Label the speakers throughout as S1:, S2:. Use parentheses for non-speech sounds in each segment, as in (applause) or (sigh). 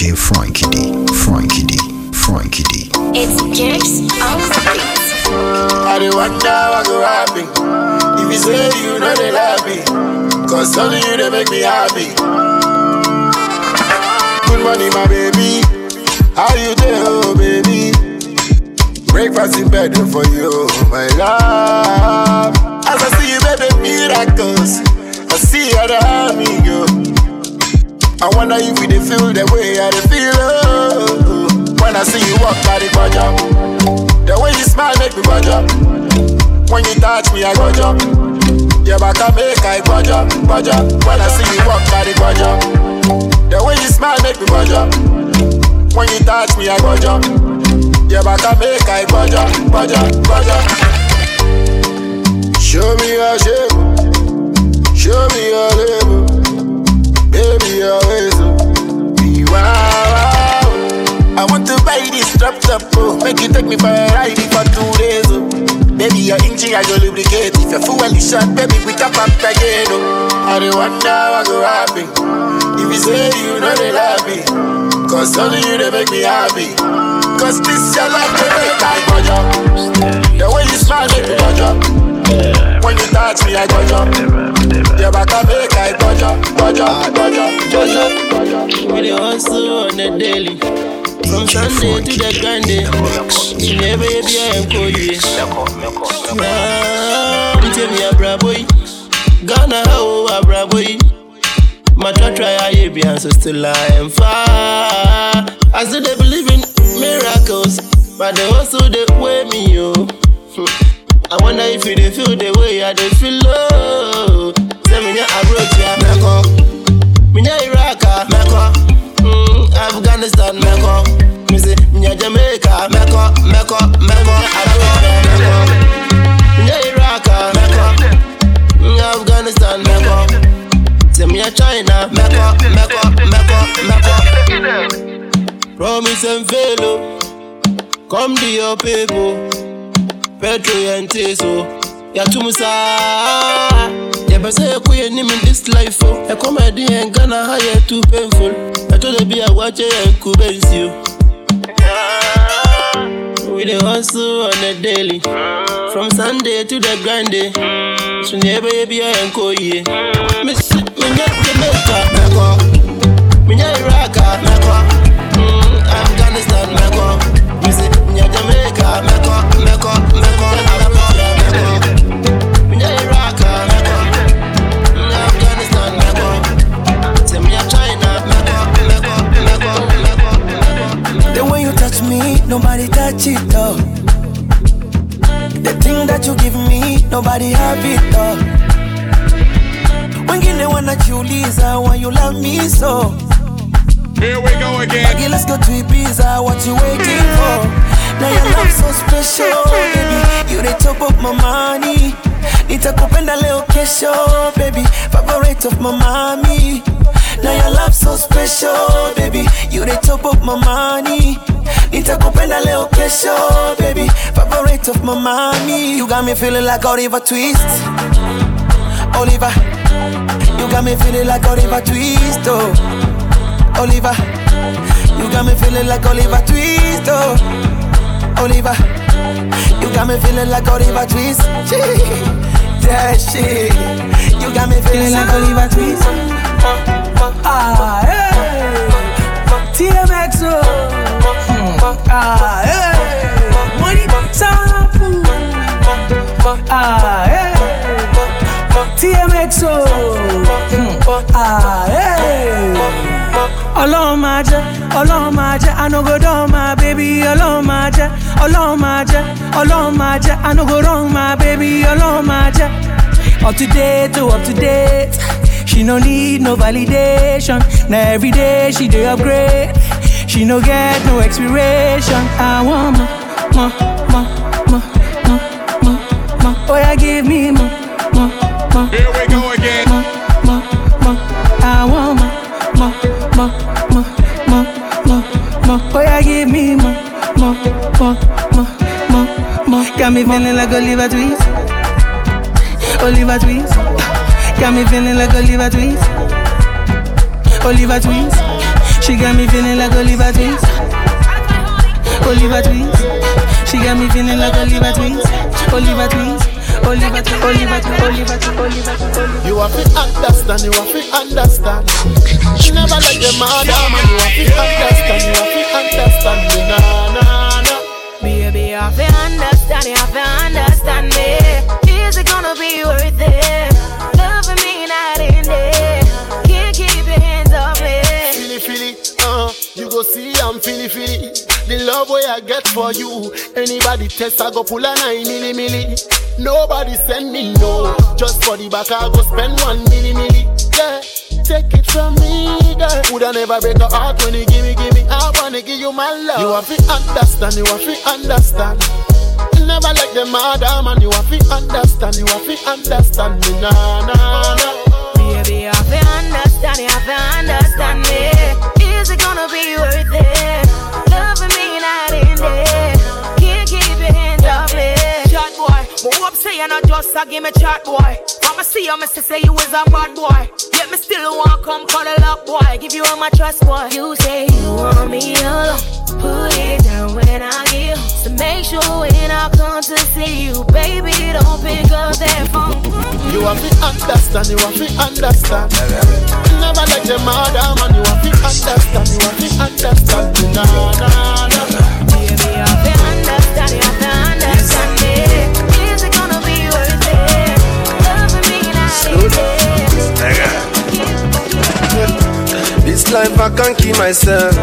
S1: DJ Frankie D, Frankie D, Frankie D.
S2: It's Jerks on the beats.
S3: I dey wonder what go happen if you say you know they love me. Cause only you they make me happy. Good morning, my baby. How you doing, oh baby? Breakfast in bed for you, my love. As I see you, baby, miracles. I see how the army go. I wonder if dey feel the way I feel. Oh, when I see you walk by the budget, the way you smile make me budget. When you touch me, I jump. Your back I make I budget, budget. When I see you walk by the budget, the way you smile make me budget. When you touch me, I jump. Your back I make I budget, budget, budget. Show me your shape, show me your label, baby your ways. oh. Be wow. I want to buy this drop top, oh. Make you take me for a ride for two days, oh. Baby, your engine I go lubricate. If your fuel is short, baby, we top up again, oh. I dey wonder what go happen if you say you know they love me. Cause only you they make me happy. Cause this your life, they make I go. The way you smile, make me. When you touch me, I go jump. Your back I make I go jump, go jump, go jump, go jump, go jump.
S4: We dey hustle on the daily. From Sunday to
S1: Frankie
S4: the
S1: D
S4: Grande.
S1: in the mix.
S4: Chinyere baby I am koye. Nti mi abraboy. Ghana oh, how abraboy. My try try I be and so still I am far. I still they believe in miracles, but they also they way me yo. Hmm. I wonder if you they feel the way I they feel low. Say me nya ya meko. Me nya Iraq meko. Mm, Afghanistan meko. Me say me nya Jamaica meko meko meko. Approach ya meko. Me nya Iraq meko. Mm, Afghanistan meko. Say me a China meko meko meko meko. Promise and fail oh. Come to your people. Petro and Teso. Yatumusa. Yabasa kuye nim in this life oh. A comedy and Ghana higher too painful. I told her be a watcher and kubens you. We the hustle on the daily. From Sunday to the Grande. So never be a enkoye. Miss me get Jamaica. Meko. Me get Iraq. Meko. Mm, Afghanistan. Meko.
S5: Nobody touch it though. The thing that you give me, nobody have it though. Why you love me so.
S6: Here we go again.
S5: Okay, let's go to Ibiza, what you waiting for? Now your love so special, baby. You the top of my money. Nitakupenda leo kesho, oh, baby. Favorite of my mommy. Now your love so special, baby. You the top of my money. Nitakupenda leo kesho, oh, baby. Favorite of my mommy. You got me feeling like Oliver Twist. Oliver. You got me feeling like Oliver Twist, oh. Oliver. You got me feeling like Oliver Twist, oh. Oliver. You got me feeling like Oliver Twist. (laughs) That shit. You got me feeling like Oliver Twist. Ah, hey. TMX, oh. Ah, hey. Money. Ah, hey. TMX, oh. Hmm. Ah, hey. Ọlọ́run máa jẹ́ ọlọ́run máa jẹ́ anogodọ́ máa bébí ọlọ́run máa jẹ́ ọlọ́run máa jẹ́ ọlọ́run máa jẹ́ anogodọ́ máa bébí ọlọ́run máa jẹ́. Up to date oh up to date she no need no validation. Na everyday she dey upgrade she no get no expiration. I àwọn mọ mọ mọ mọ mọ mọ mọ oya give me mọ Got me feeling like Oliver Twist, Oliver Twist. Got me feeling like Oliver Twist, Oliver Twist. She got me feeling like Oliver Twist. Oliver Twist. She got me feeling like Oliver Twist. Oliver Twist. Oliver Twist. Oliver Twist. Oliver Twist. Oliver Twist.
S7: You have to understand, you have to understand. You never let them mad man. You have to understand, you have to understand. Nah, nah, nah.
S8: Baby, you have to understand, you have to understand me. Is it gonna be worth it? Loving me night and day. Can't keep your hands off me.
S7: Feely, feely, uh, you go see I'm feely, feely. The love way I get for you. Anybody test, I go pull a nine milli milli. Nobody send me no. Just for the back, I go spend one milli milli. Yeah, take it from me, girl. Woulda never break a heart when you give me, give me. I wanna give you my love. You have to understand, you have to understand. Never like them other man, you have to understand, you have to understand me, nah, nah, nah.
S8: Baby, you have to understand, you have to understand me. Is it gonna be worth it?
S9: But hope say you're not just a give me chat boy. I'ma see you, Mr. say you is a bad boy. Yet me still want come cuddle up boy. Give you all my trust boy.
S8: You say you want me alone. Put it down when I give. So make sure when I come to see you, baby, don't pick up that phone.
S7: You have to understand, you have to understand. Never like them other man, you have to understand, you have to understand.
S8: Baby, you have to understand, you have to understand night.
S10: This life I can't keep myself.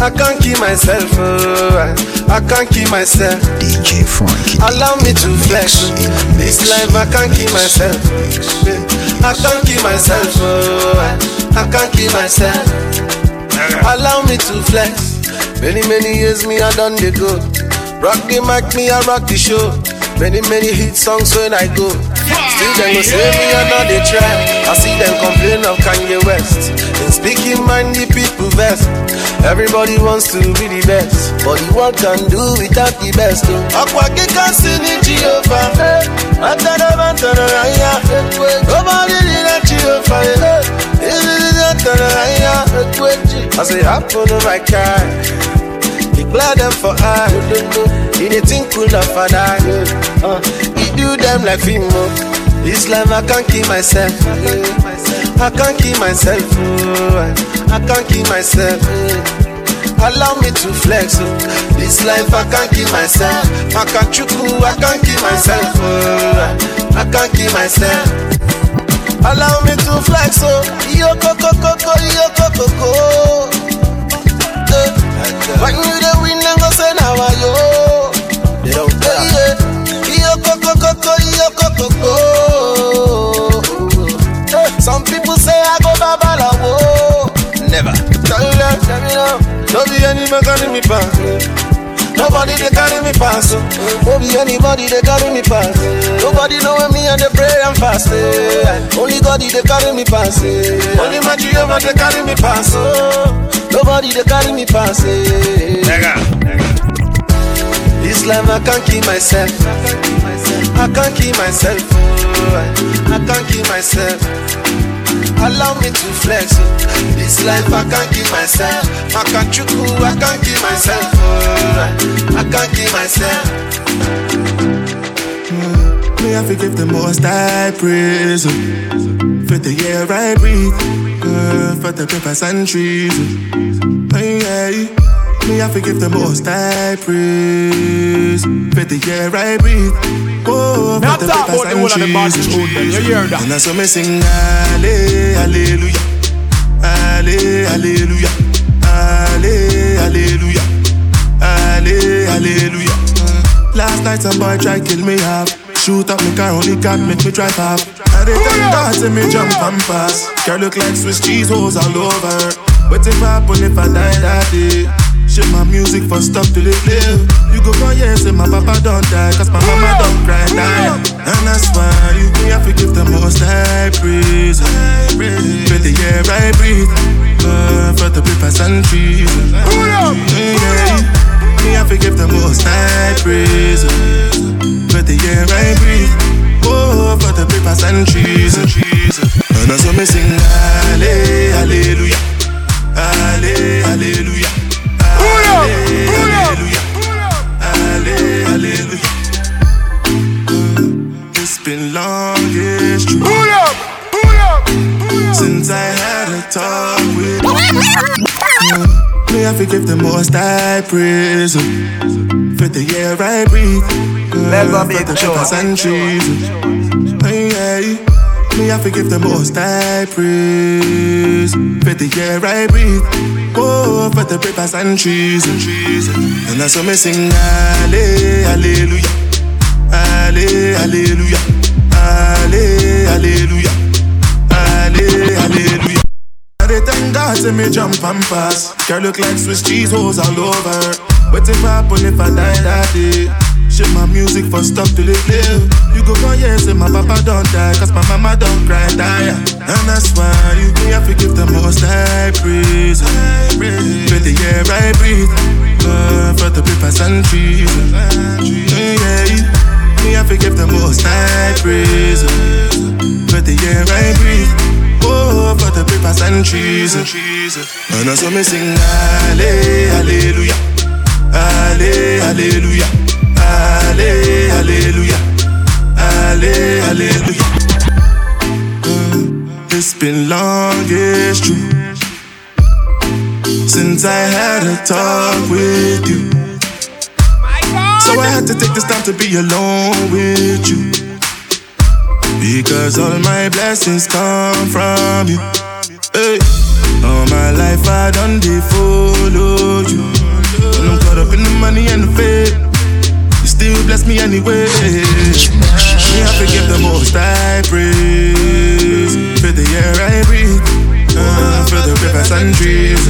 S10: I can't keep myself. Oh, I can't keep myself.
S1: DJ Frankie
S10: Allow me to flex. This life I can't keep myself. I can't keep myself. Oh, I can't keep myself. Allow me to flex. Many many years me I done the go. Rock the mic, me I rock the show. Many many hit songs when I go. Still them go say me they try. I see them complain of Kanye West. And speaking mind the people best. Everybody wants to be the best, but the world can do without the best. Oh. Akwa kika sini Jehovah, eh. antara antara raya. Nobody did that Jehovah. This is antara raya. Eh. I say happen to my car. Declare them for I. He dey think cool of a die. Uh, he do them like Fimo. This life I can't keep myself. I can't keep myself. oh, I can't keep myself. Allow me to flex. oh. This life I can't keep myself. I can't chuku, I can't keep myself. oh, I can't keep myself. Allow me to flex. Oh, yo coco coco, yo coco coco. Eh, When you the win, then go say. They don't coco coco. Eh, Some people say I go babalawo. Never. Tell me now. Any carry me pass. Nobody they carry me pass. oh. No be anybody they carry me pass. Nobody know when me and they pray and fast. eh. Only God they carry me pass. eh. Only my Jehovah they carry me pass. Nobody they carry me pass. eh. This life I can't keep myself. I can't keep myself. oh, I can't keep myself. Allow me to flex. oh. This life I can't keep myself. I can't chuku, I can't keep myself. oh, I can't keep myself.
S11: Me I forgive the most I praise. For the air I breathe uh, For the papers and trees oh. yeah. Me have to give the most I praise For the air I breathe Oh,
S6: Now
S11: for the papers
S6: the
S11: and
S6: whole of the bad
S11: trees
S6: tune then, you hear that?
S11: And so me sing Halle- Hallelujah Halle- Hallelujah Halle- Hallelujah Halle- Hallelujah Last night some boy try kill me half Shoot up me car, only got make me drive off And they tell that to me jump and pass. Girl look like Swiss cheese holes all over. What if happen if I die that day? Shit my music for stop till it play You go for years and my papa don't die Cause my mama don't cry die. And that's why you me have to give the most high praise For the air I breathe. Uh, For the papers and trees yeah. Me, I forgive the most high praise But the air I breathe, oh, for the papers and trees and trees. And me sing, Halle, Hallelujah. Halle, Hallelujah. It's been long, Since I had a talk with (laughs) you. Me have to give the most I praise For the air I breathe. Uh, For the rivers and trees. Uh, yeah. Me have to give the most I praise For the air I breathe. Oh, for the rivers and trees uh, And that's what me sing Halle- Hallelujah Halle- Hallelujah Halle- Hallelujah Halle- Hallelujah I dey thank God to me jump and pass. Girl look like Swiss cheese holes all over. What if happen if I die that day? Shit my music for stop till it play. You go for years and my papa don't die, cause my mama don't cry die. And that's why you me have to give the most I praise. with the air I breathe, uh, for the papers and trees. Yeah, me have to give the most I praise. For the air I breathe. Oh, for the papers and trees. And that's what me sing, Halle- Hallelujah. Halle- Hallelujah. Halle- Hallelujah. Halle- Hallelujah. Uh, it's been long, it's true. Since I had a talk with you. So I had to take this time to be alone with you. Because all my blessings come from you. Hey. All my life I done they follow you. And I'm caught up in the money and the fame. You still bless me anyway. Me have to give the most I praise. For the air I breathe. Uh, for the rivers and trees.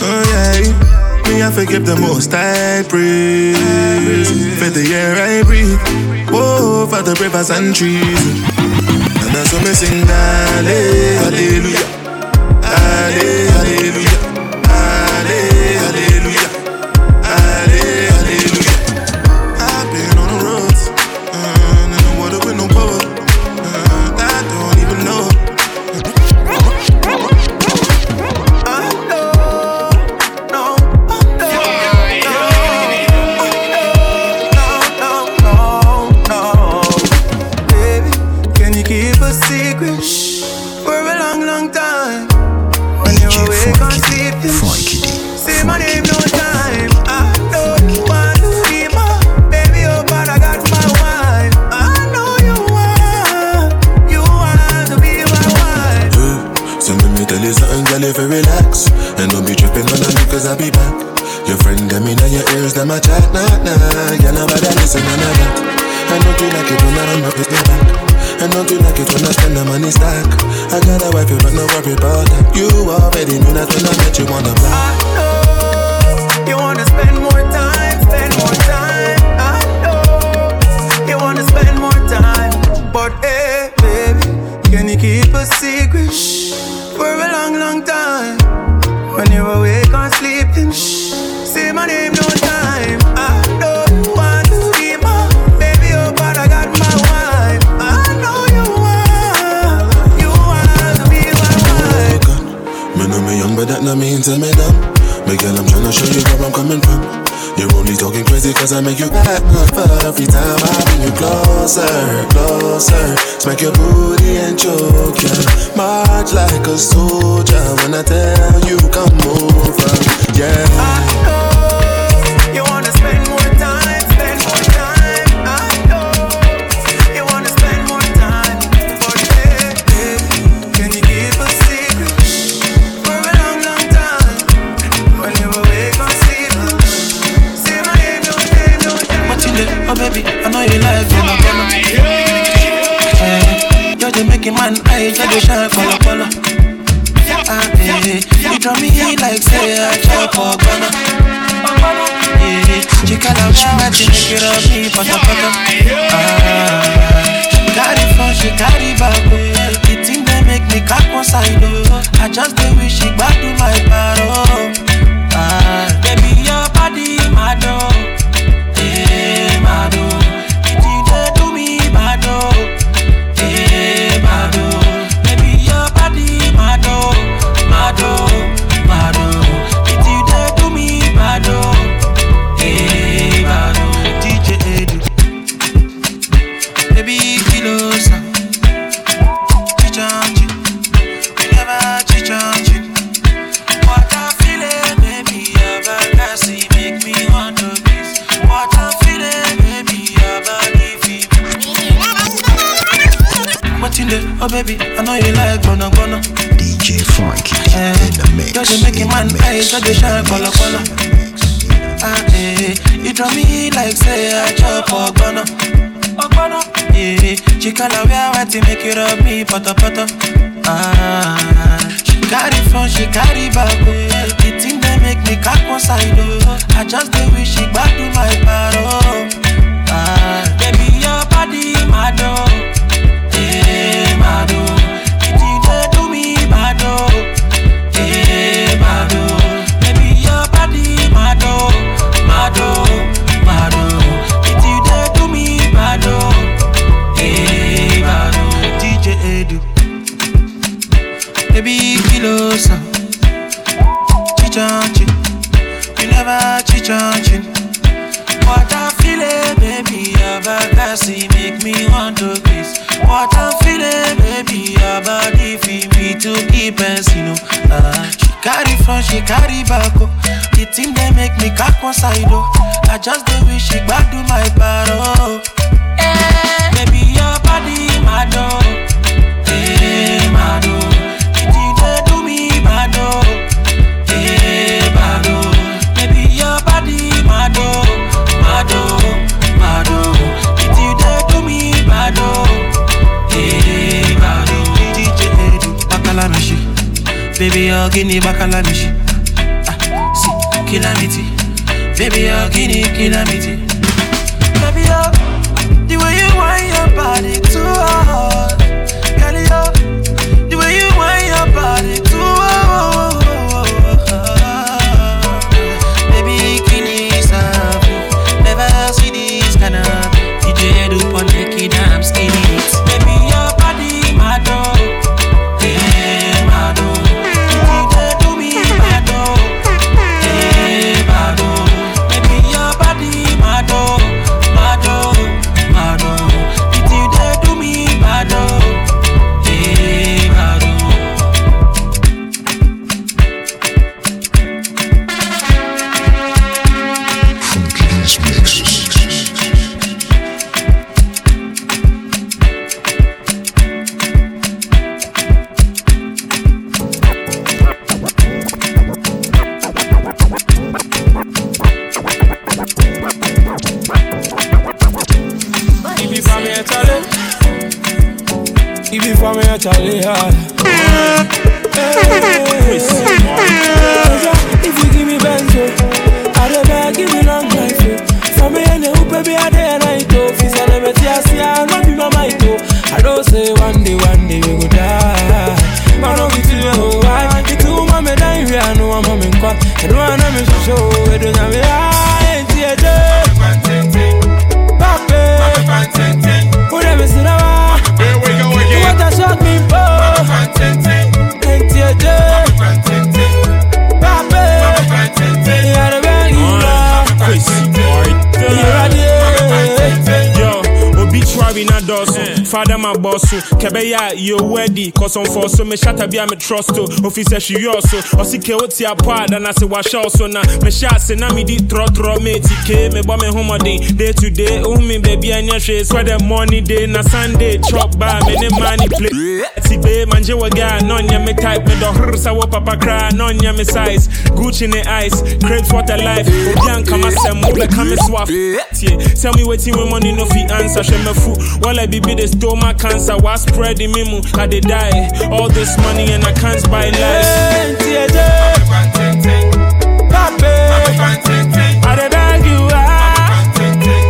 S11: Oh yeah. Me have to give the most I praise. The rivers and trees. And that's what me sing, Halle- Hallelujah.
S12: Oh baby, I know you I
S11: come
S13: up. Hey, you're the making man eyes, you're the shine color color. Ah, hey, you draw me like say I chop or gonna. Yeah, she call out match it, make it up me, pata pata. Ah, she carry front, she carry back. oh. The thing they make me cock one side. Oh, I just dey wish she back to my paro. Ah, baby, your body, my dog. Hey, know you like bono bono.
S1: DJ Frankie
S13: Eh,
S1: in the mix.
S13: You're just man
S1: the
S13: eyes,
S1: mix,
S13: you're the
S1: in
S13: shine color color. Ah, eh, you draw me like say I chop ogbono. Ogbono. Yeah, she her wear white to make it up me poto poto. Ah, she carry front, she carry back. Oh. The thing they make me cock one side. Oh. I just dey wish she back to my paro. Ah, baby your body mad oh. Eh, mad oh. The thing they do me bad oh. Eh, mad oh. Baby your body mad oh. Mad What I feel, baby, your back see make me want to kiss. What I feel. Body feel me to keep you know. Uh, she carry front, she carry back, oh. The thing they make me cock one side, oh. I just dey wish she back to my paro. Eh, baby, your body mad, oh. Eh, Baby, you're guinea Bakala Mishi. Ah, see, calamity. Baby, guinea calamity. Baby,
S6: so kɛbɛyɛ a yɛwu adi kɔsɔmfɔ so mehyɛ bi a metrɔst to. Ofi sɛ hwewɛ so ɔse ke wote apɔ a dana se wahyɛ wo so na mehyɛ ase na medi trɔtrɔ meti ke mebɔ me homɔden day. To day wohu me baabi anyɛ hwee sɛ dɛ morning day na sunday chop ba me ne ma ne play. Ti be manje wɔ ga na ɔnyɛ me type medɔhrer sɛ wɔ papa koraa na ɔnyɛ me size. Gucci ne ice crate for the life. Obi ankama sɛm wobɛka me so aftie tell me wetin wey money no fit answer hwɛ mafu wala bibi dey stole my cancer wa spread in me mu i dey die all this money and i can't buy life
S14: Ain't you dead? Pape,
S6: i dey beg you ah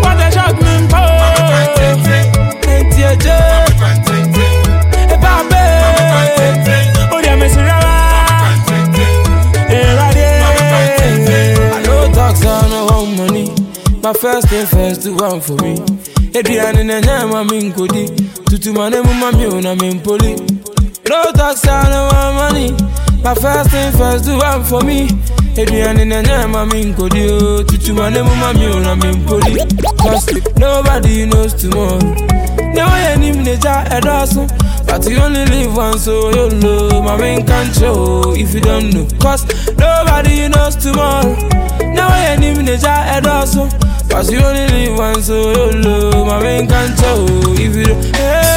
S6: what a shock me po
S14: ain't you dead? Hey, Pape,
S6: o de me.
S14: I no talk, so I no want money. My first thing first, do one for me. Adrian and Nyama Minkodi. Tutu mane mama mi una mimpoli. No talk, so I no want money. My first thing first, do one for me. Adrian and Nyama Minkodi. oh. Tutu mane mama mi una mimpoli. Cause nobody knows tomorrow. Never any manager a dozen. But you only live once, so you know. My main can't show if you don't know. Cause nobody knows tomorrow. Never any manager a dozen. But you only live once, oh, so you know. My main can't tell oh, if you don't. Hey,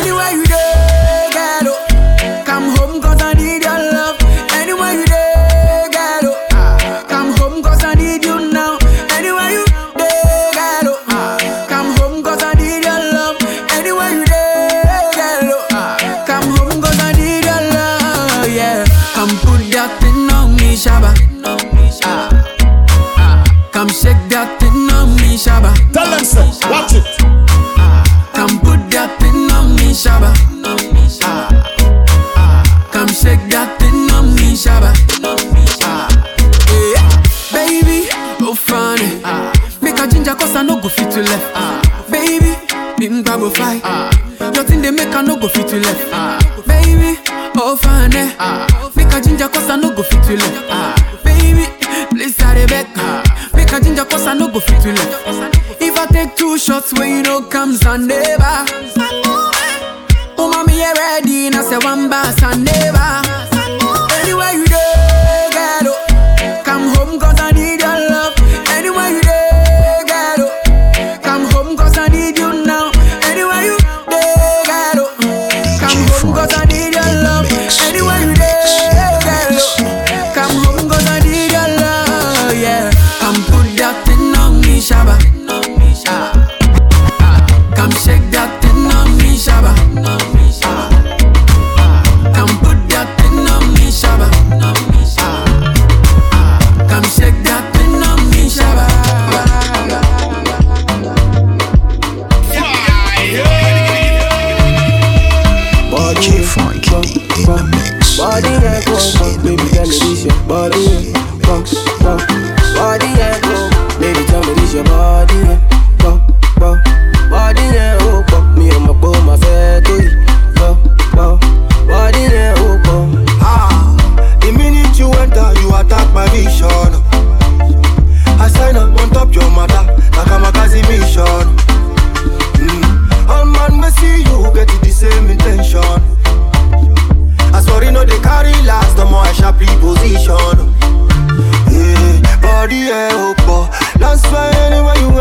S15: so.
S16: Fit to left. Ah. Baby, bim go fight. Ah. Your thing they make I no go fit to left. Ah. Baby, oh funny. Eh. Make a ginger cause I no go fit to left. Baby, please I beg. Make a ginger cause I no go fit to left. If I take two shots where you know comes and never. Oh mommy, you ready? And I say one bass and never.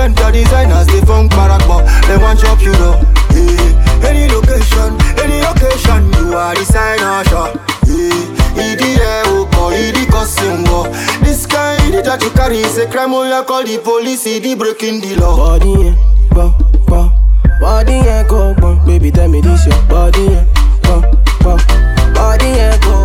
S16: Anywhere you
S17: enter, designers they funk barakba, they want chop you know. Yeah, any location, any occasion, you are designer shop. Yeah, eh up, idi cousin wo. This kind that you carry is a crime, oh you call the police, idi breaking the law.
S18: Body eh, and eh, go, go. Body and go, go. Baby, tell me this your body eh, and go, go. Body and go,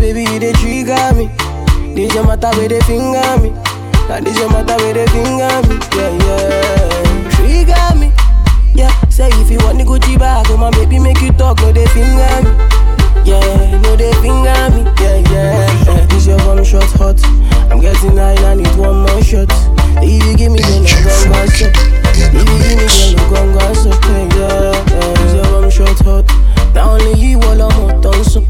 S18: baby, dey trigger me. This your matter where they finger me. Now this your matter where they finger me. Yeah, yeah. Trigger me. Yeah, say if you want the Gucci bag, oh my baby make you talk, no they finger me. Yeah, no they finger me. Yeah, yeah. yeah. This your one shot hot. I'm getting high, I need one more shot. If you give me the no gon' go so. If you give me the no gon' go so. Yeah, yeah. This your one shot hot. Now only you all I'm hot so.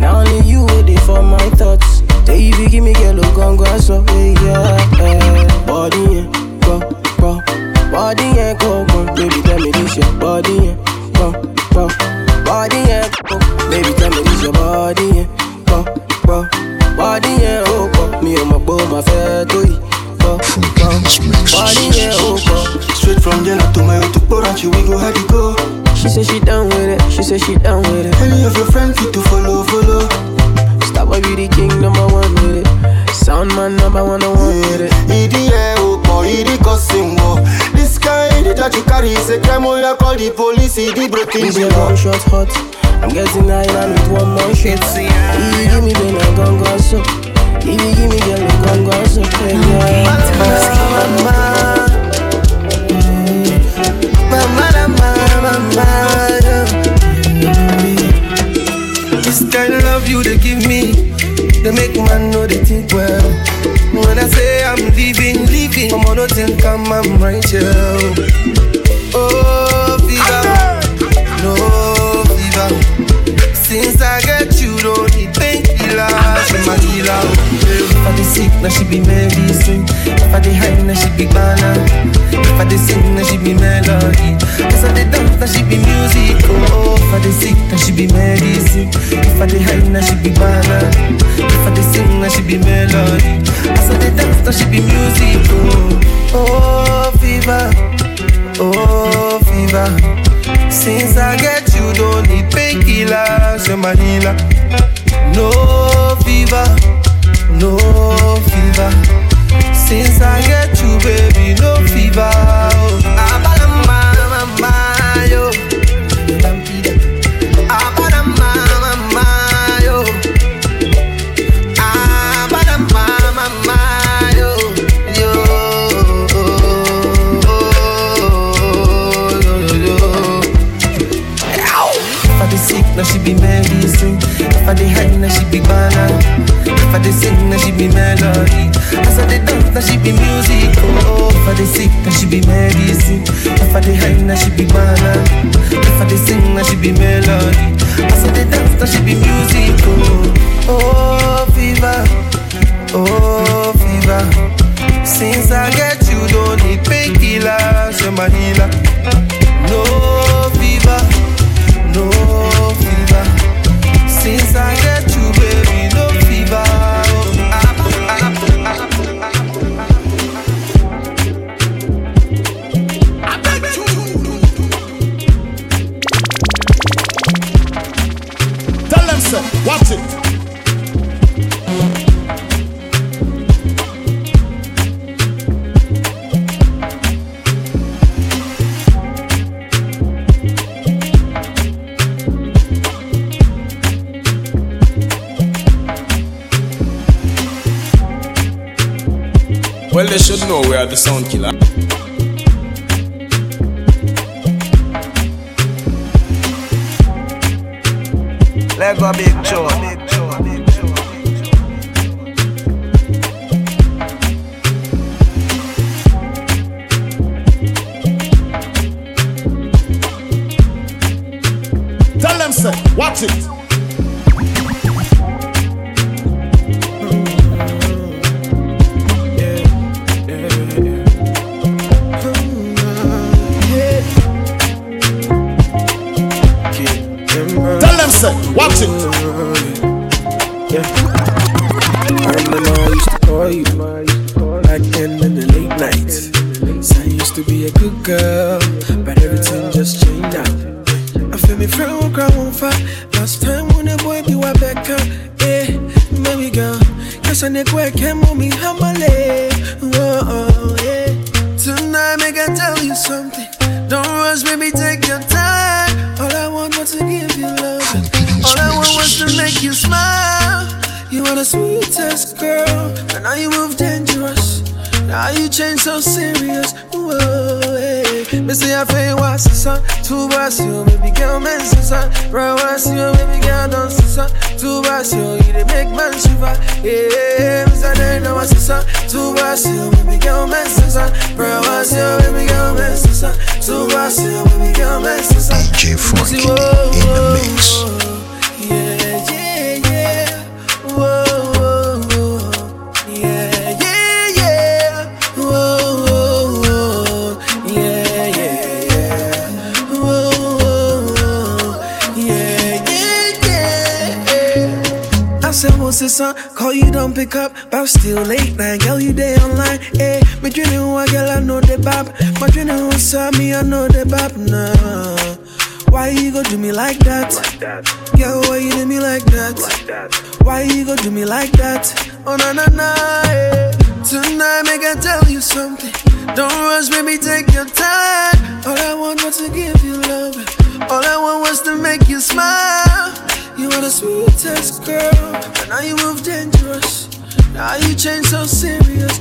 S18: Now only you ready for my thoughts. Say if you give me girl, no gon' go so. Yeah, yeah. yeah. Body, yeah. Go, go. Body and go, go, baby, tell me this your body and go, go. Body and go, baby, tell me this your body and go, go. Body and oh, go, me and my boy, my fat to you. Oh, go, go. Body and oh, go.
S17: Straight from Jena to my way to Boranchi, we go how to go.
S18: She say she down with it.
S17: Any of your friends fit to follow, follow.
S18: Stop, I be the king, number one with it. Sound man, number one, on one with it.
S17: Idi oh, idi cousin wo. This kind that you carry is a crime, oh you call the police, idi breaking
S18: This
S17: the
S18: your
S17: law.
S18: one shot hot. I'm getting high, I need one more shot. If you give me the no gon' go so. If you give me the no gon' go so. Yeah, yeah.
S19: This kind of love you they give me, they make man know they think well. When I say I'm leaving, leaving, I'm gonna think I'm, I'm right here. Oh, fever, no fever. Since I get you, don't need painkillers, my healer.
S15: I dey sick, now she be medicine. If I dey high, now she be banana. If I dey sing, now she be melody. As I dey dance, now she be music. Oh, oh, if I dey sick, now she be medicine. If I dey high, now she be banana. If I dey sing, now she be melody. As I dey dance, now she be music. Oh, oh, oh. fever, oh, oh fever. Since I get you, don't need painkillers, you're my healer. No fever, no fever. Since I get you, baby, no fever. Oh.
S19: Came on me, hamale. Whoa, yeah. Tonight, make I tell you something. Don't rush, baby, take your time. All I want was to give you love. All I want was to make you smile. You are the sweetest girl, and now you move dangerous. Now you change so serious. Whoa, oh, hey. Me say I feel what's the sun, two bars you, baby girl, man, son. Right, what's you, baby girl, don't see son. Two bars you, you they make man shiver. Yeah, me say they know what's the sun, two bars you, baby girl, man, son. Right, what's you, baby girl, man, son. Two bars you, baby girl, man, son.
S1: DJ Frankie in the mix.
S19: What's son? Call you, don't pick up, but still late night. Girl, you day online. Eh, me dreaming I girl, I know the bab. My dreaming who saw me, I know the bab now. Why you go do me like that? Girl, why you do me like that? Why you go do me like that? Oh na na na. Yeah. Tonight, make I tell you something. Don't rush, baby, take your time. All I want was to give you love. All I want was to make you smile. You are the sweetest girl, and now you move dangerous. Now you change so serious.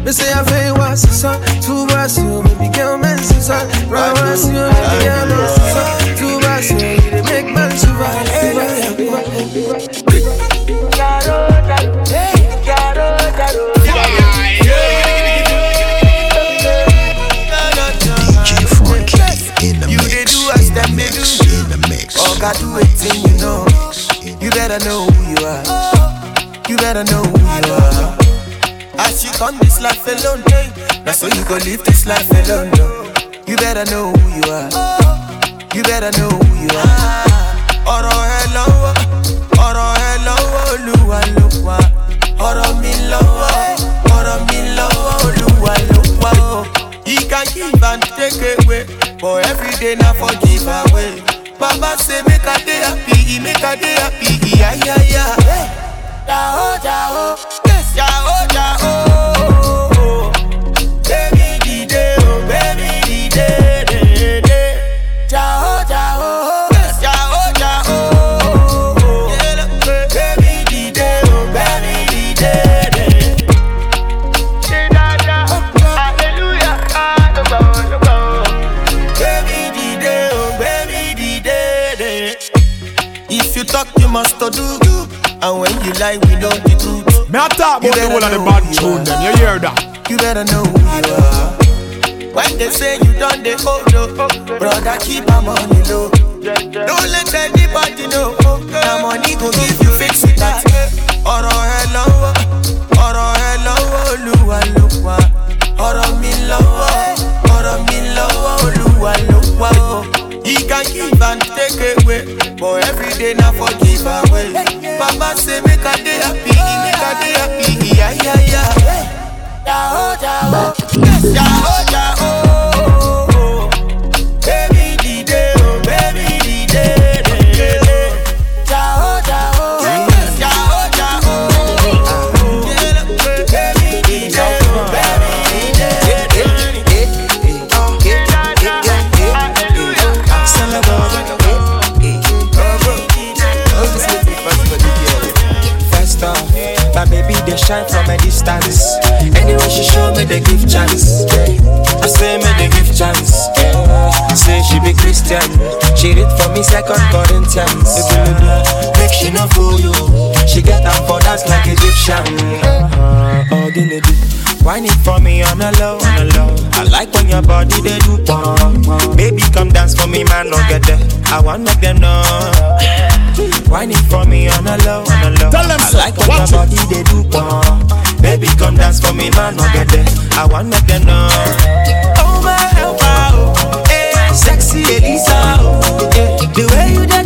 S19: Me say I feel what's the sun, two bars you, baby girl, man, son. Right, what's you, baby girl, man, son. Two bars you, you make man survive.
S1: DJ
S13: Oh, do it thing, you know. You better know who you are. You better know who you are. As you come this life alone, now so you go live this life alone. No. You better know who you are. You better know who you are. ọ̀rọ̀ ẹ ọ̀rọ̀ ẹ olúwa ló ọ̀rọ̀ mi lọ́wọ́ ọ̀rọ̀ mi lọ́wọ́ olúwa ló wà can give and take away but every day na for give away. Baba say make i dey happy make i dey happy iyayaya. jao jao jao jao. To do. And when you lie, we know the truth.
S15: Me I talk
S13: You
S15: about the whole of the bad
S13: you
S15: tune them. You hear that?
S13: You better know who you are. When they say you done the hold oh, up, brother, keep my money low. Don't let anybody know. Now money go give you fix it that. ọ̀rọ̀ ẹ lọ́wọ́ ọ̀rọ̀ ẹ lọ́wọ́ olúwa ló wà ọ̀rọ̀ mi lọ́wọ́ ọ̀rọ̀ mi lọ́wọ́ olúwa ló wà o. he can give and take away but every day na for give away. baba say make i dey happy make i dey happy iyayaya. Jao jao jao jao. Baby
S17: they shine from a distance. Anyway, she show me they give chance. I say me they give chance. Say she be Christian. She read for me second Corinthians. Make she no fool you. She get up for dance like Egyptian. Oh, guinea Wine it for me on a low, on a low. I like when your body they do pong. Baby, come dance for me, man, no get there. I want make them know. It for me on a low, on a low.
S15: Tell them
S17: I
S15: so.
S17: like
S15: Watch
S17: your body they do pong. Baby, come dance for me, man, no get there. I want make them know. Oh my helper, oh, eh, sexy Elisa, oh, eh, the way you they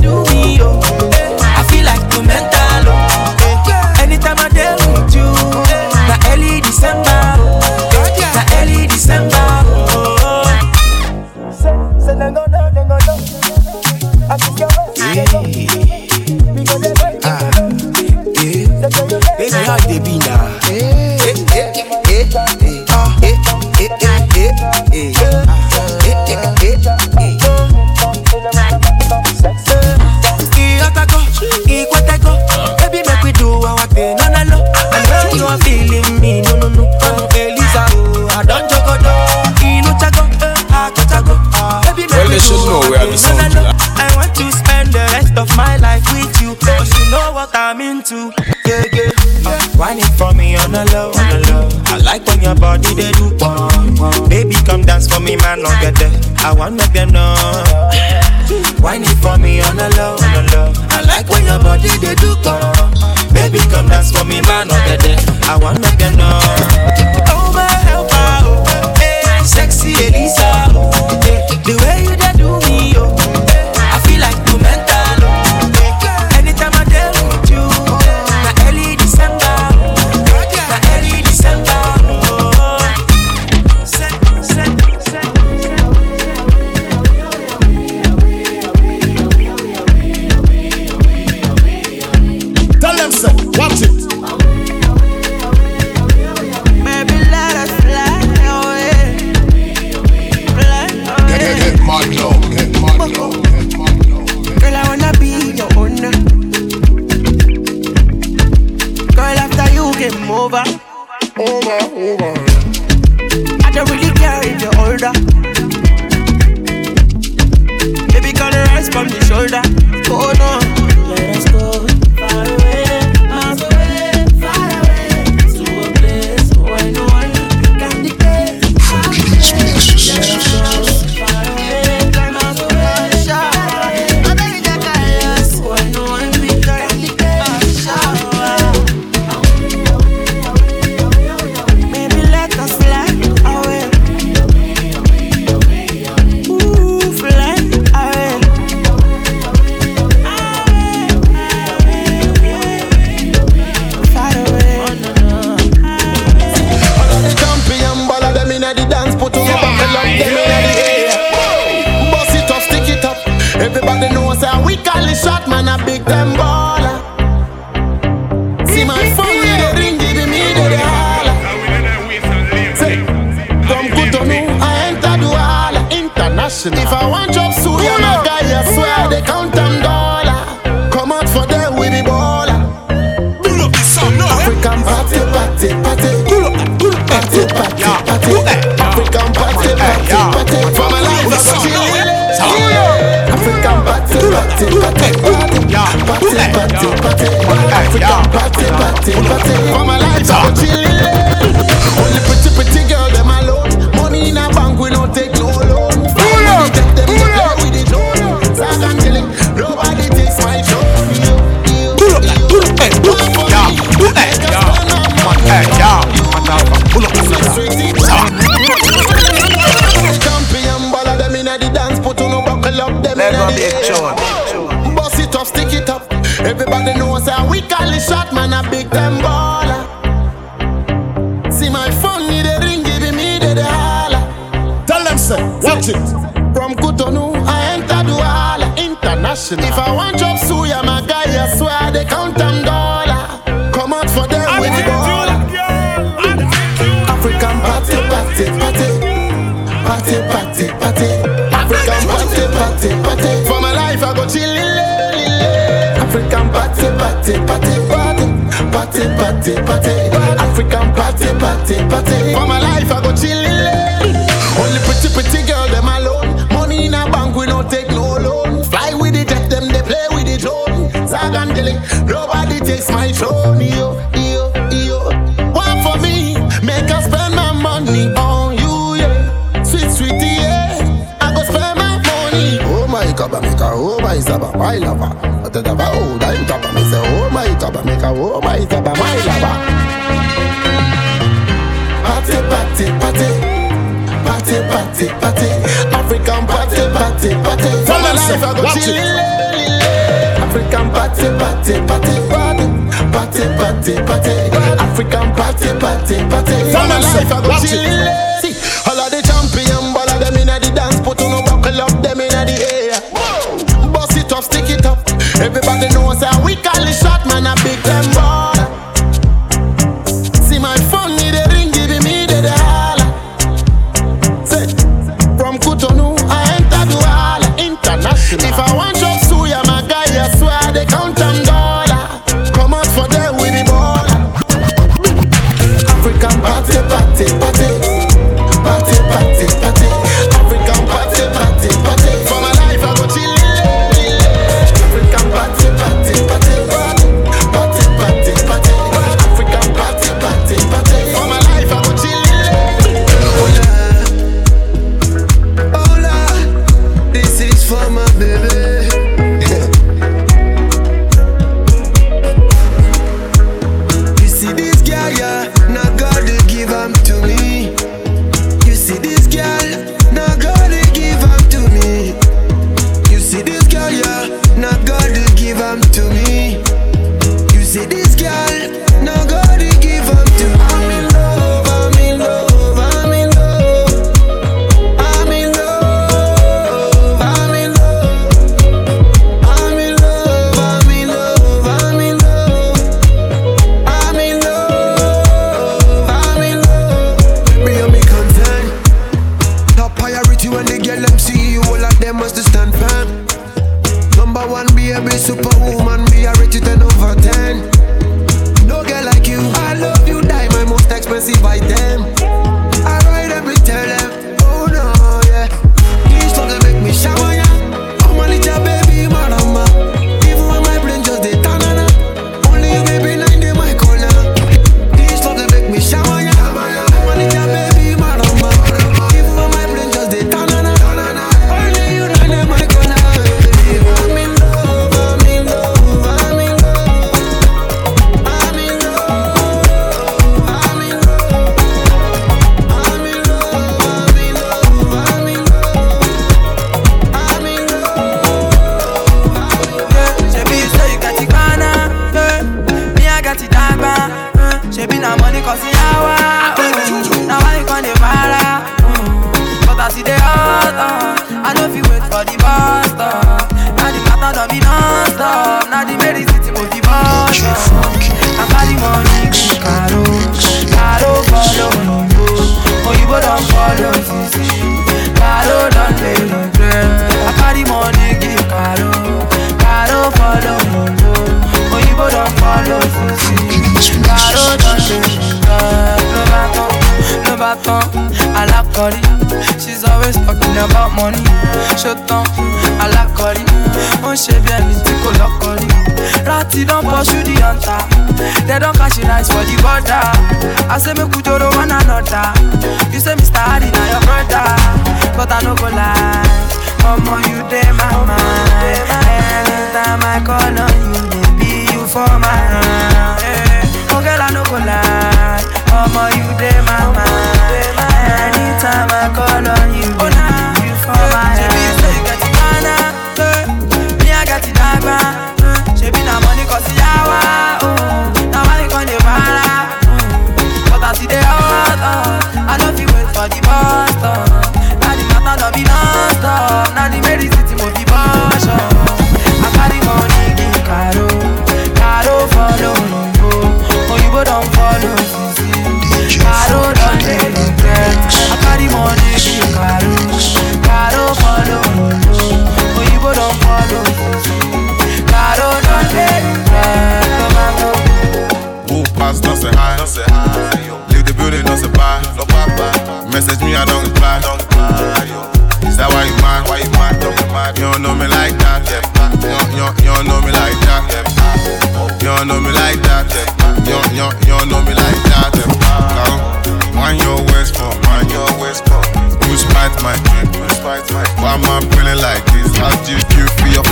S7: party, party. Party, party, party. For my life, I go Everybody knows how we call it shot, man a big time baller. See my phone, need a ring, give me the holla.
S15: Tell them say, watch it.
S7: From Cotonou, I enter Douala International. If I want job suya, my guy, I swear they count them dollar. Come out for them with the baller. African party, party, party. Party, party, party. African party, party, party. For my life, I go chillin'. African party, party, party, party, party, party, party. African party, party, party. For my life, I go chillin'. Only pretty, pretty girl, them alone. Money in a bank, we don't take no loan. Fly with the jet, them they play with the drone. Zag and nobody takes my throne. Yo, yo, yo. One for me, make us spend my money on you, yeah. Sweet, sweetie, yeah. I go spend my money. Oh my God, make a oh my saba, my lover. I tell them, oh, God, make a oh my lover. Party, party, party. Party, party, party. African party, party, party. Life, I go chillin'. African party, party, party, party, party, party, party. African party, party, party. My life, I go chillin'. See, all of the champion, all of them the dance, put on a buckle up, them the air. Bust it up, stick it up. Everybody knows how we them baller.
S20: Why am I feeling like this? How do you feel for your?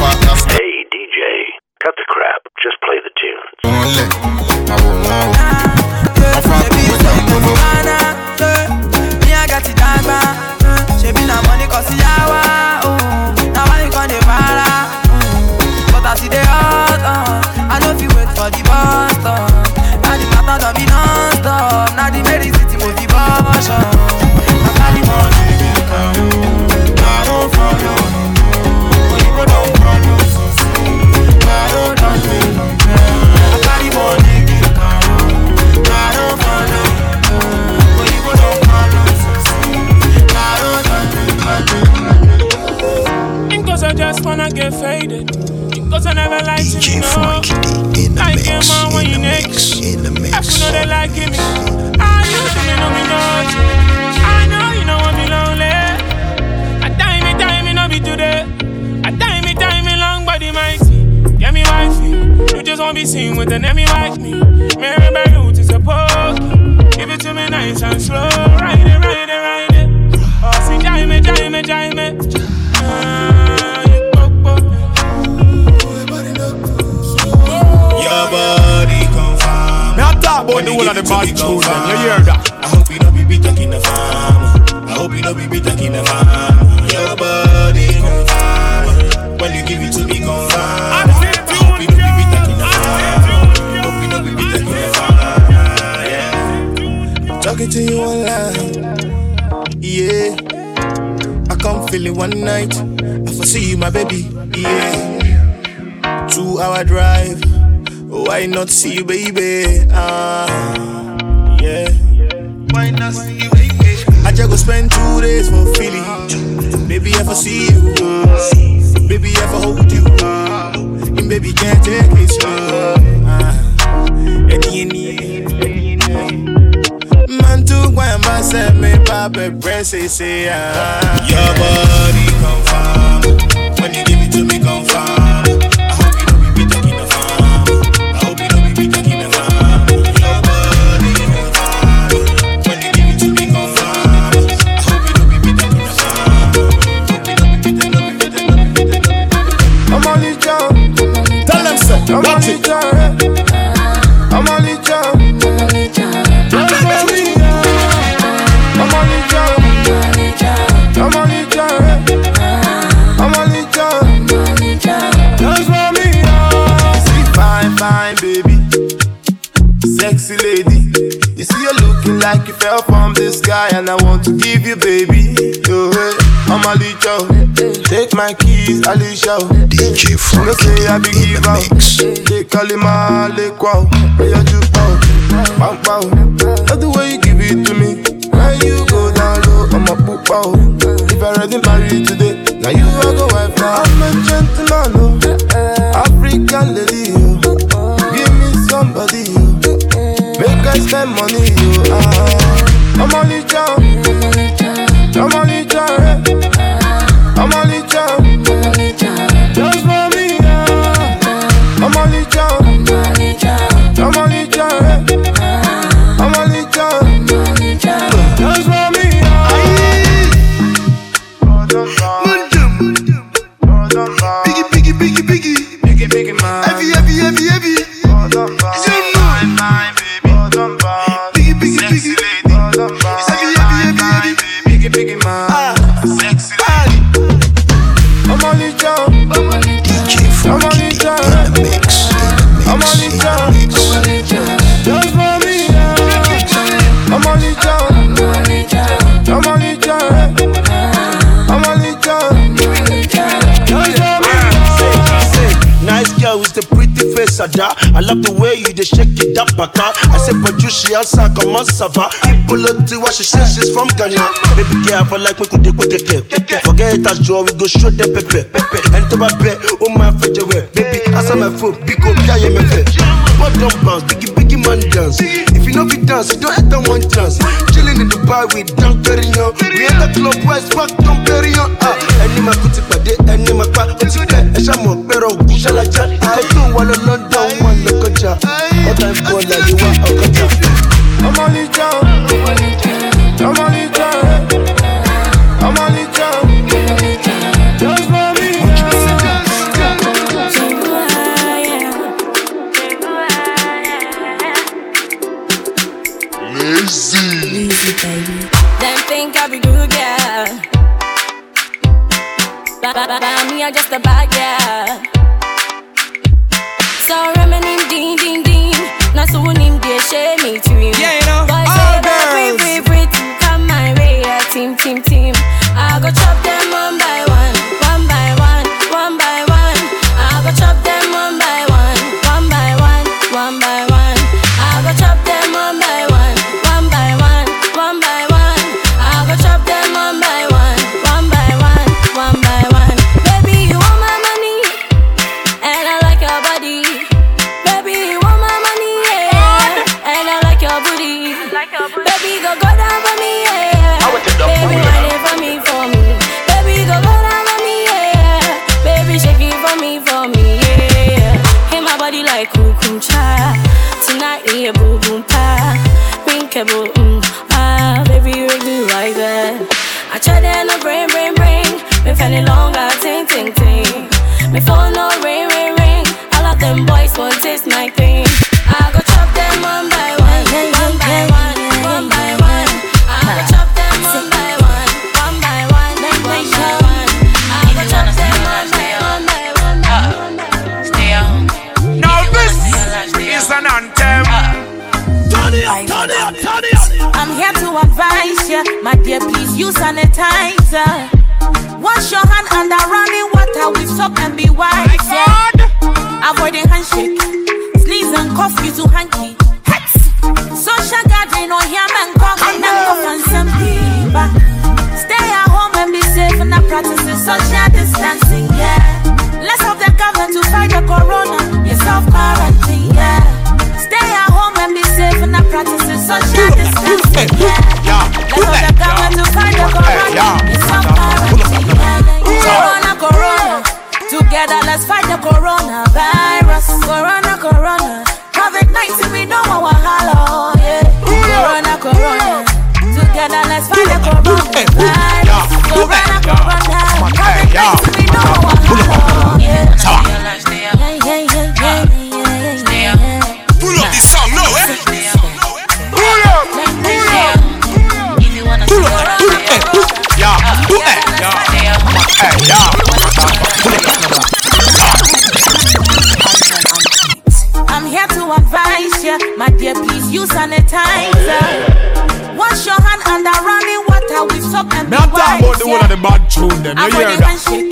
S21: Hey DJ, cut the crap, just play the
S6: tunes. not see you,
S22: baby. Ah, yeah. Why not see you, baby? I just go spend two days for Philly. Baby, if I see you, uh, baby, if I hold you, uh, and baby can't take it slow. Uh, Man, too, why am I set me, Papa, say ah,
S3: Yeah, boy. big give out. They call him a lick wow. love the way you
S12: dey shake it down paka. I say, but you she answer, come on, suffer. People look to what she says, she's from Ghana. Baby girl, for like we could they quick? Forget that draw, we go shoot them pepe. And to my bed, oh my fetch away. Baby, I saw my foot big up, yeah, yeah, my fetch. But don't bounce, biggie, biggie, man, dance. If you know if dance, you don't have that one chance. Chilling in Dubai with Don Perignon. We at the club, West Park, Don Perignon. Ah, ẹni máa kú ti pàdé, ẹni máa pa, ó ti pẹ́, ẹ ṣá mọ̀ pẹ́rọ òkú ṣálájà. I'm wà lọ London.
S23: Yeah.
S8: Corona, corona. Together, let's fight the corona.
S24: whole of the bad tune them. You hear that?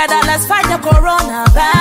S8: together, let's fight the coronavirus.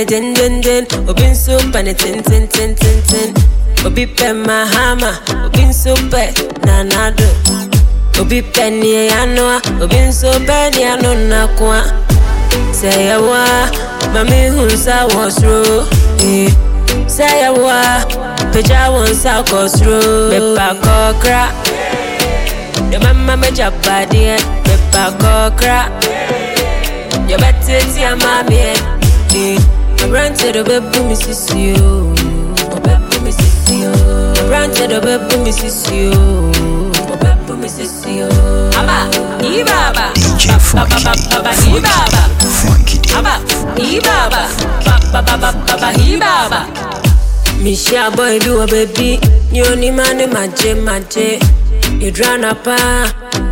S23: Obi pɛ ne dendenden, obi nso pɛ ne tententententen. Obi pɛ mahama, obi nso pɛ nanado. Obi pɛ nea yanoa, obi nso pɛ nea no nakoa. Sɛ yɛwɔ a, ma mehu nsa wɔ soro. Eh, Sɛ yɛwɔ a, pagya wo nsa kɔ soro. Mepa kɔkra, yɛbɛma m'agya badeɛ. Mepa kɔkra, yɛbɛtete ama meɛ. Eh, Aberante de bɛbu me sisi o. Ɔbɛbu me sisi o. Aberante de bɛbu me sisi o. Ɔbɛbu me sisi o. Aba, ibaba.
S1: DJ Frankie D.
S23: Baba, ibaba.
S1: Frankie D.
S23: Aba, ibaba. Ba ba ba ba ba ibaba. Misha boy bi wa baby, ni oni mane maje maje. Idrana pa,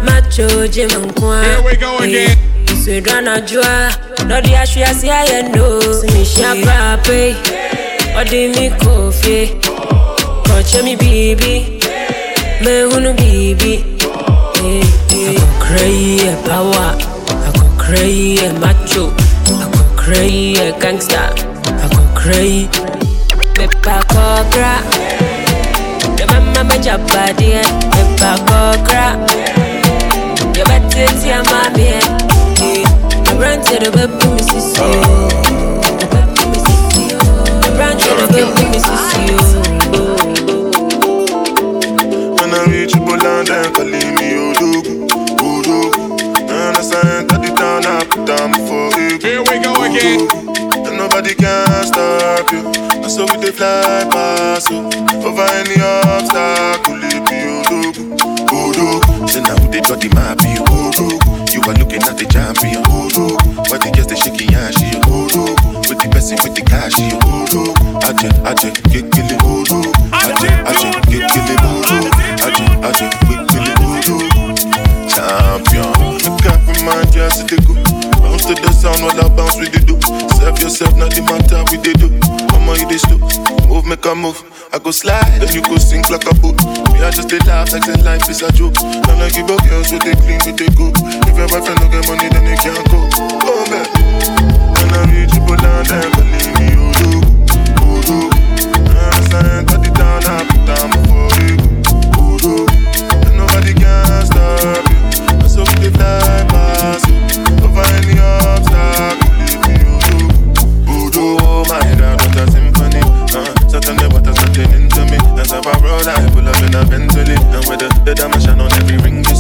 S23: macho je mankwa.
S6: Here we go again.
S23: So idrana jua, no di ashu ya si ayendo. Misha pape, odi mi kofi. Koche mi bibi, me hunu bibi. Eh, eh. Akokre power, akokre macho, akokre gangster, akokre Pepa kokra, the mama me jabadi, eh. pepa kokra. You better see a mommy, I run to the baby, Mrs. I run to the baby, Mrs.
S11: When I reach Poland, they calling me Odogwu, Odogwu. And as I enter the town, I put down before you.
S6: Here we go again.
S11: And nobody can stop you. And so we dey fly past you. Over any obstacle, it be Odogwu, Odogwu. Say now they got the map, you Are looking at the champion. But they just they shaking your she. With the person with the cash, you Odogwu. Aje, aje, get kill it. Aje, aje, get kill it. Aje, aje, get kill it. Champion. Look at me, man, just they go. Bounce to the sound, all I bounce with the do. Serve yourself, not the matter we they do. Mama, you they slow. Move, make a move. I go slide, then you go sink like a boat. Me, I just they laugh like say life is a joke. And I give up girls with they clean, with they go. If your boyfriend don't get money, then they can't go. Oh, man. When I reach you, but down there, believe me, you do. You do. I enter it town, I put down before you. You do. And nobody can stop you. And so dey fly past. Over any obstacle, Roll, I pull up in a Bentley. And with the, the diamond shine on every ring you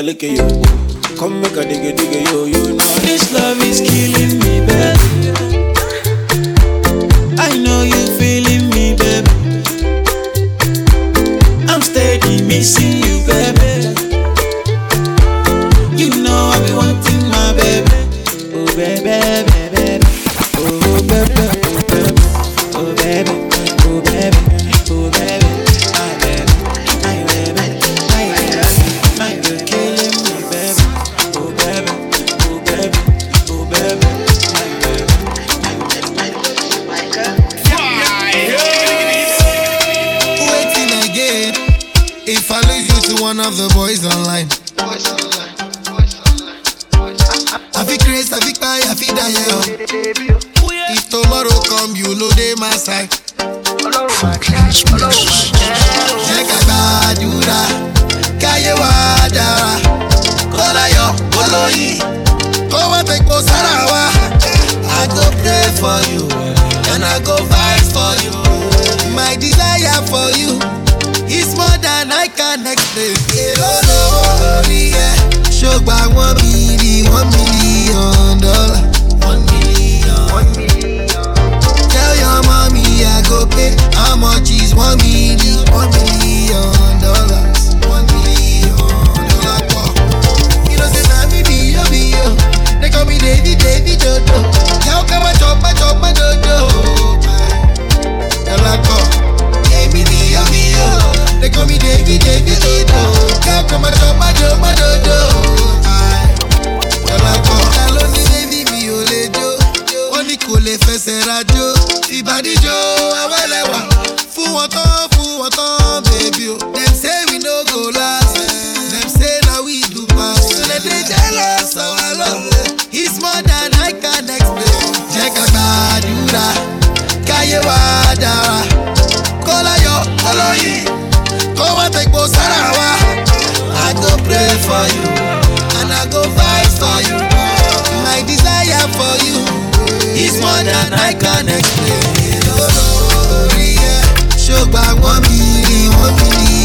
S11: Dale que the
S19: boys online. I feel crazy, I feel cry, I feel die. Oh. If tomorrow come, you know they my side. Jẹ́ ká gbàdúrà, káyé wá dára, kọ́lá yọ olóyin, kó wá tẹ̀kọ́ sára wa. I go pray for you, and I go fight for you. My desire for you. like our next baby. Olórí ẹ̀ yeah. wọ́n by one wọ́n one ni. gidi gidi do kẹ́kọ̀ọ́ mọ́tò mọ́tò mọ́tò do. Jọlọpọ̀ ta ló ní David mi ò lè jó, ó ní kò lè fẹsẹ̀ rajó. Ìbàdíjọ́ awẹ́lẹ́wà fún wọn tán fún wọn tán bèbí o. Dem say we no go last, dem say na we do pass. Ṣé lè jealous our love? It's more than I can explain. Jẹ́ ká gbàdúrà, káyé wá dára. pray for you, and I go fight for you. My desire for you is more than I can explain. Lórí ẹ̀
S25: ṣùgbọ́n mi
S26: rí mi.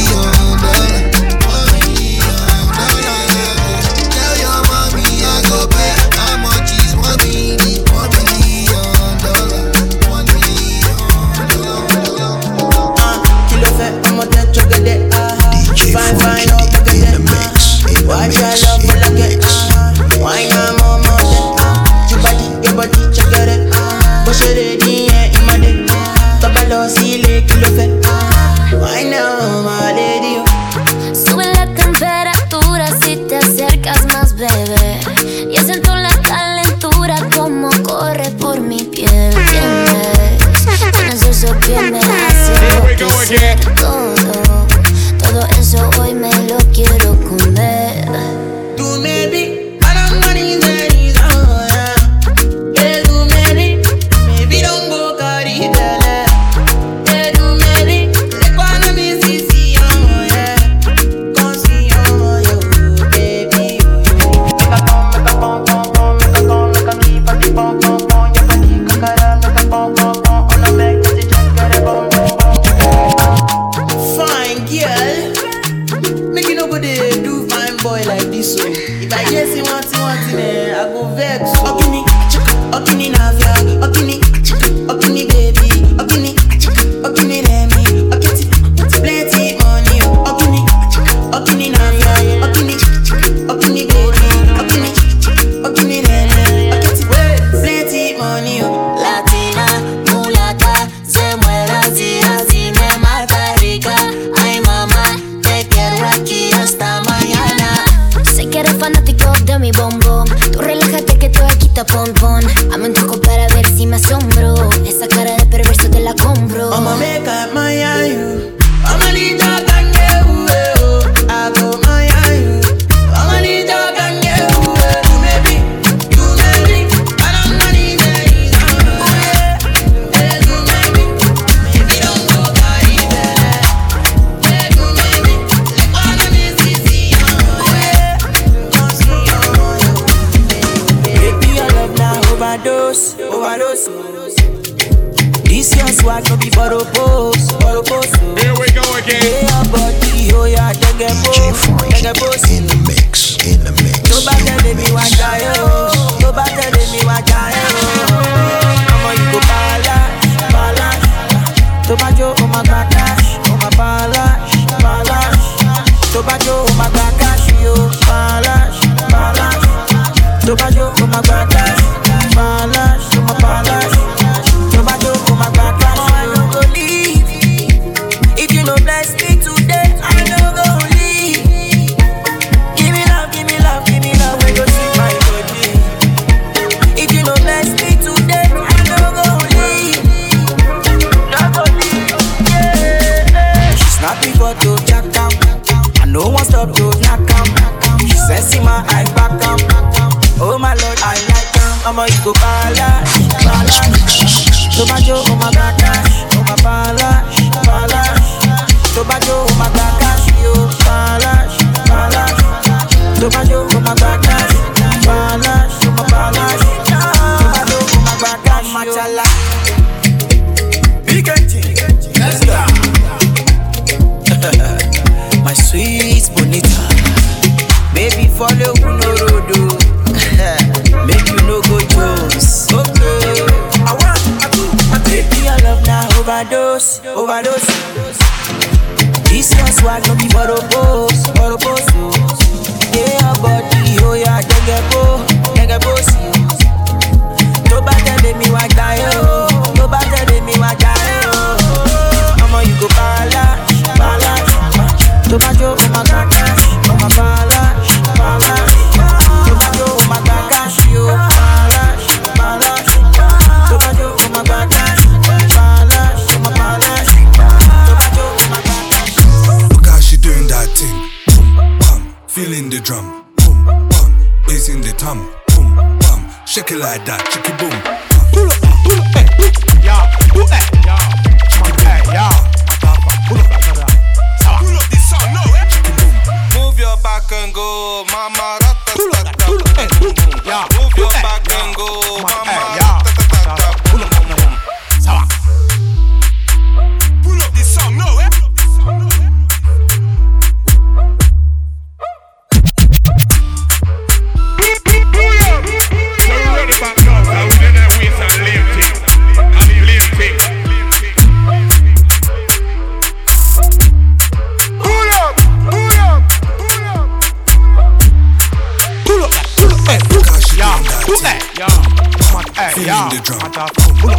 S19: Feeling the drum.
S27: Pull.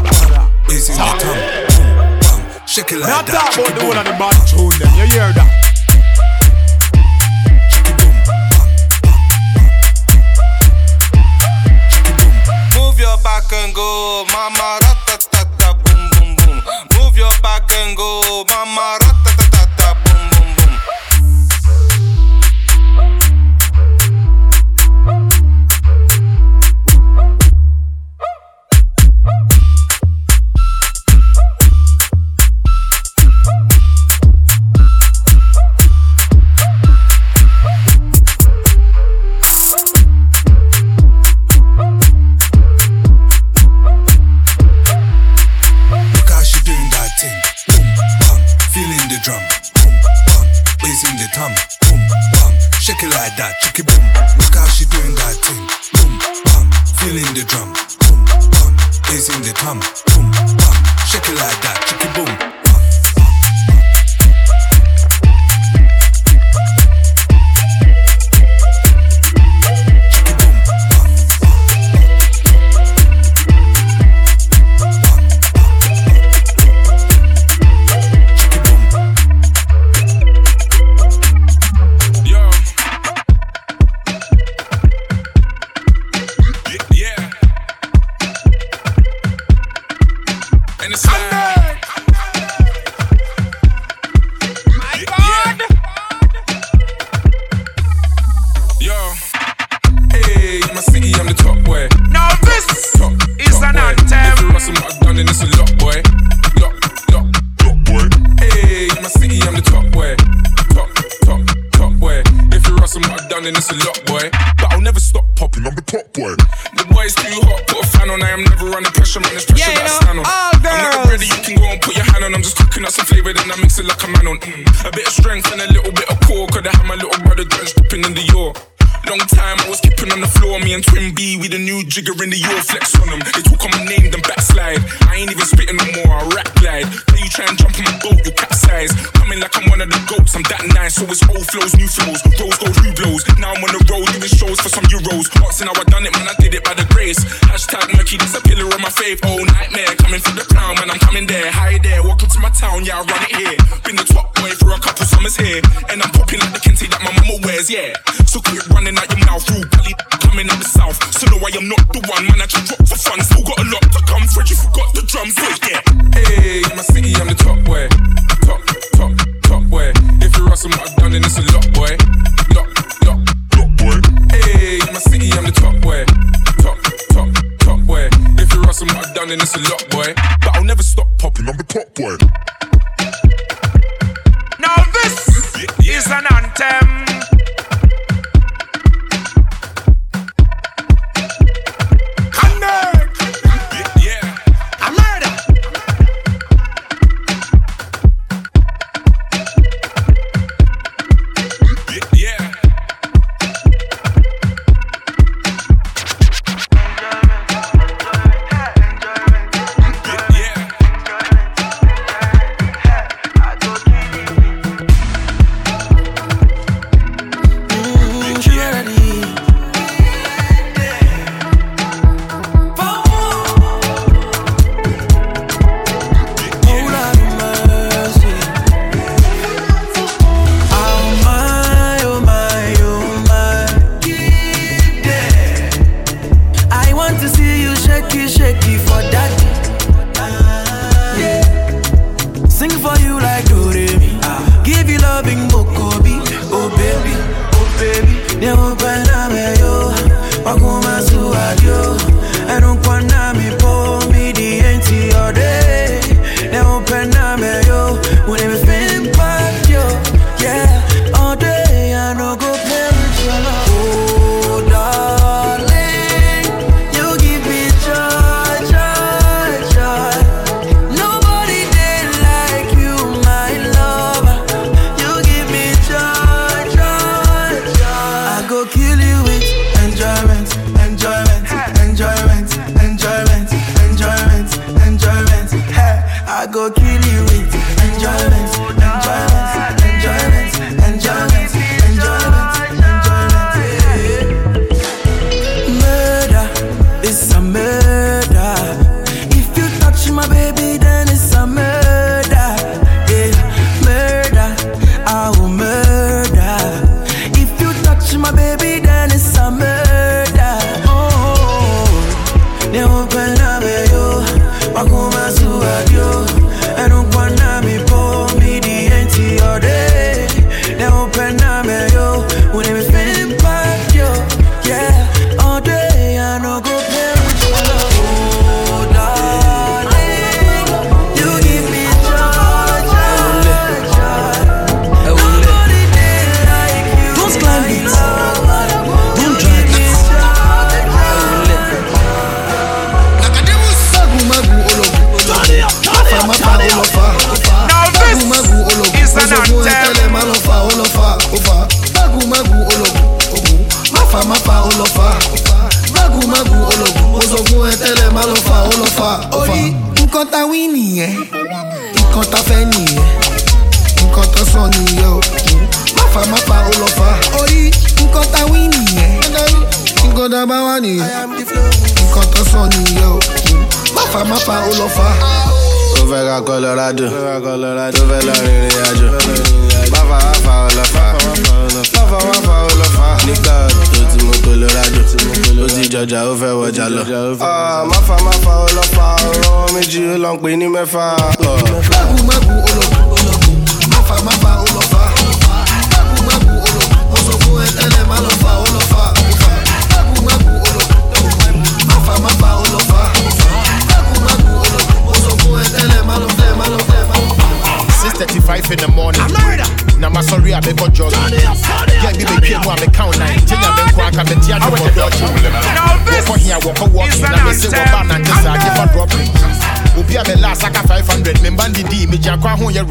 S19: Bass in the drum. Boom. Shake it like
S27: Not
S19: that. Not
S27: talk
S19: about
S27: the one on the bad tune then. You hear that?
S10: Move your back and go, mama.
S19: that chickie boom. Look how she doing that thing. Boom, bam, feeling the drum. Boom, bam, in the
S28: drum. my rap glide. Then you try and jump on my boat, you capsize. Coming like I'm one of the goats, I'm that nice. So it's old flows, new flows, rose gold, who blows. Now I'm on the road, doing shows for some euros. Asking how I done it, man, I did it by the grace. Hashtag murky, that's a pillar of my faith. Oh, nightmare, coming from the crown, man, I'm coming there. Hi there, welcome to my town, yeah, I run it here. Been the top boy for a couple summers here. And I'm popping like the kente that my mama wears, yeah. So quit running out your mouth, rule belly coming out the south. So no, I am not the one, man. I just drop for fun. Still got a lot to come. Fred, you forgot the drums, wait, yeah. Hey, my city, I'm the top boy. Top, top, top boy. If you're asking what I've done, then it's a lot, boy. Lot, lot, lot, boy. Hey, my city, I'm the top boy. Top, top, top boy. If you're asking what I've done, then it's a lot, boy. But I'll never stop popping, I'm the top boy.
S13: Now this
S28: yeah.
S13: is an anthem.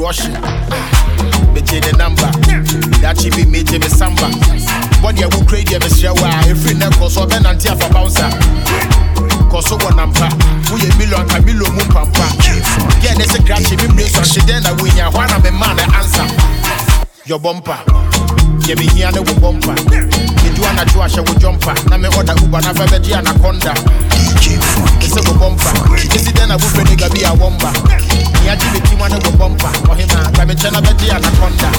S7: Akɔ aho yɛ rɔhye megye ne namba dakye bi megye me samba bɔdeɛ wo kura deɛ mehyerɛ wo a ɛfiri nɛ kɔ so ɔbɛnante afa bouncer kɔ so wɔ nampa woyɛ million ka million mu mpampa gɛ ne se krakye me mmire sɔhye dɛn na wonya hɔ a na mema ne ansa bɔmpa yɛ mehia ne wo bɔmpa medu anadwo ahyɛ wo jɔmpa na me ɔda uba na fɛ bɛgye anaconda ɛsɛ wo bɔmpa ɛsi dɛn na wofrɛ ne gabi a wɔmba meagye metima ne wo bɔmpa ɔhema ka mekyɛ na bɛgye anaconda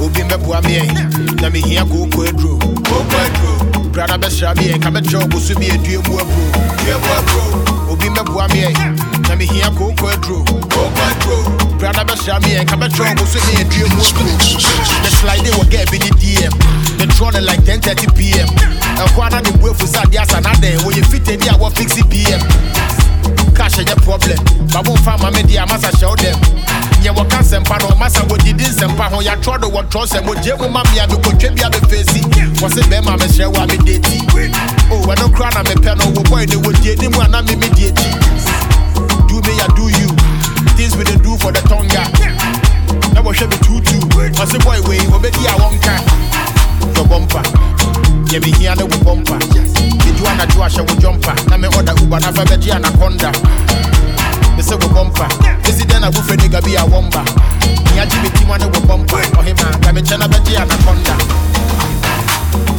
S7: obi mbɛboa meɛ na mehia kooko aduro bra na bɛsra meɛ ka bɛkyerɛ wo boso bi adue mu aburo obi mbɛboa meɛ na mehia kooko aduro bra na bɛsra meɛ ka bɛkyerɛ wo boso bi adue mu aburo me slide wɔ gɛ bi ne dm me draw ne like 10:30 pm ɛhɔ ana ne buafu sɛ adeɛ asa na dɛn wɔyɛ fitani a wɔfixe pm cash ɛnyɛ problem. Babo mfa ma me deɛ amasa hyɛ wo dɛm nyɛ wɔka nsɛmpa no masa wɔdidi nsɛmpa ho. Yɛatrɔ do wɔtrɔ sɛ mogye mu ma mea mekɔtwa bi a mefɛsi wɔ se bɛrima mehyerɛ wo a medeti o ɛno kora na mepɛ no wo bɔe ne wɔdie ne mu a na me medie akyi do me ya do you. Things we dey do for the tonga na wɔhwɛ me tutu ɔse bɔe wei obɛdi a wɔnka yɔ bɔmpa yɛ mehia ne wo bɔmpa medu ahyɛ wo jɔmpa na me ɔda uba na fa bɛgye anaconda mesɛ wo bɔmpa ɛsi dɛn na wofrɛ ne gabi a wɔmba meagye metima ne wo bɔmpa ɔhema ka mekyɛ na bɛgye anaconda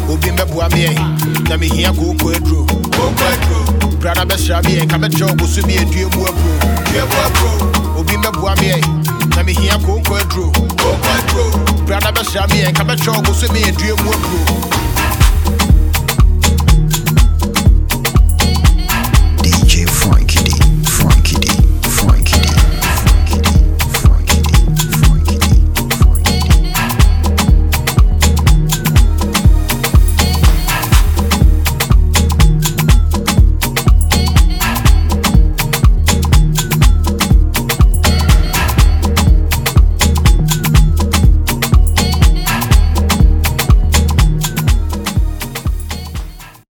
S7: obi mbɛboa meɛ na mehia kooko aduro bra na bɛsra meɛ ka bɛkyerɛ wo boso bi adue mu aburo obi mbɛboa meɛ na mehia kooko aduro bra na bɛsra meɛ ka bɛkyerɛ wo boso bi adue mu aburo